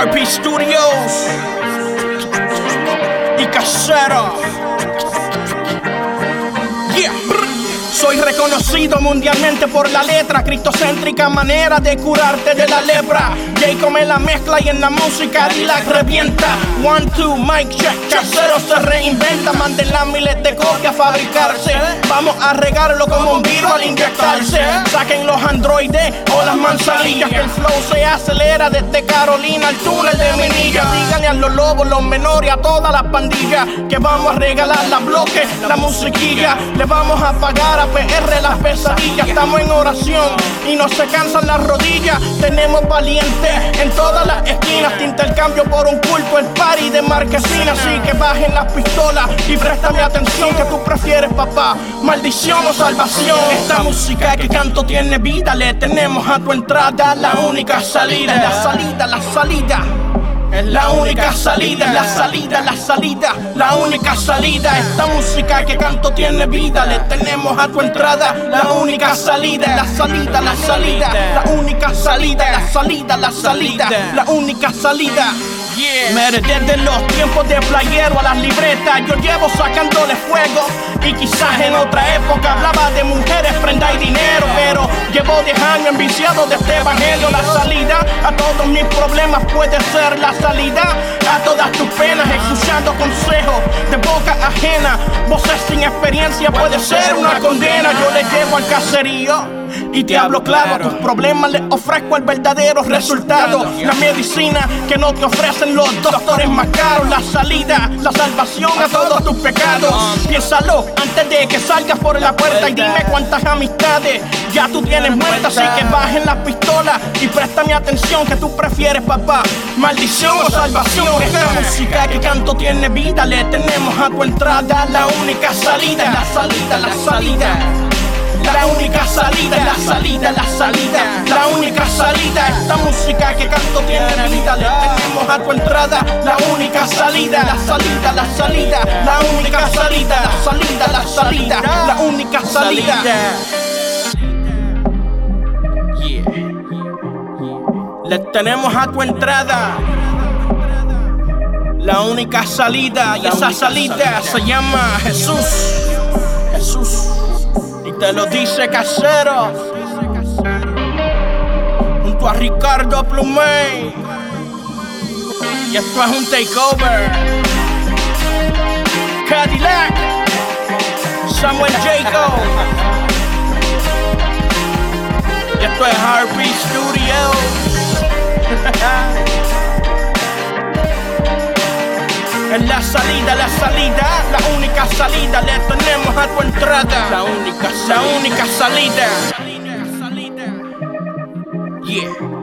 RP Studios y Casero. Soy reconocido mundialmente por la letra, cristocéntrica manera de curarte de la lepra. Jay come la mezcla y en la música la revienta. One, two, mic check, casero se reinventa. Manden miles de copias a fabricarse. Vamos a regarlo como un virus al inyectarse. Saquen los androides o las manzanillas. Que el flow se acelera desde Carolina al túnel de Minilla. Díganle a los lobos, los menores, a toda la pandilla. Que vamos a regalar la bloque, la musiquilla. Le vamos a pagar a PR las pesadillas. Estamos en oración y no se cansan las rodillas. Tenemos valientes en todas las esquinas. Te intercambio por un culto, el party de marquesina. Así que bajen las pistolas y préstame atención. Que tú prefieres, papá? Maldición o salvación. Esta música que canto tiene vida. Le tenemos a tu entrada la única salida. La salida, la salida. Es la única salida, la salida, la salida, la única salida. Esta música que canto tiene vida. Le tenemos a tu entrada la única salida, la salida, la salida, la única salida, la salida, la salida, la única salida. Yeah. Desde los tiempos de playero a las libretas, yo llevo sacándole fuego. Y quizás en otra época hablaba de mujeres, prenda y dinero. Pero llevo 10 años enviciado de este evangelio. La salida a todos mis problemas puede ser la salida a todas tus penas. Escuchando consejos de boca ajena. Voces sin experiencia puede ser una condena. Yo le llevo al caserío. Y te hablo claro, a tus problemas les ofrezco el verdadero resultado. La medicina que no te ofrecen los doctores más caros. La salida, la salvación a todos tus pecados. Piénsalo antes de que salgas por la puerta y dime cuántas amistades ya tú tienes muertas. Así que bajen la pistola y préstame atención que tú prefieres, papá. Maldición o salvación. Esta música que canto tiene vida. Le tenemos a tu entrada la única salida. La salida, la salida. La única salida, la salida, la salida, la única salida. Esta música que canto tiene vida. Le tenemos a tu entrada la única salida, la salida, la salida, la única salida, la salida, la salida, la única salida. Le tenemos a tu entrada la única salida y esa salida se llama Jesús. Jesús. Te lo dice casero. Junto a Ricardo Plumey. Y esto es un takeover. Cadillac. Samuel Jacob. Y esto es RP Studios. En la salida, la salida, la única salida, le tenemos a tu entrada. La única, la única salida. Yeah.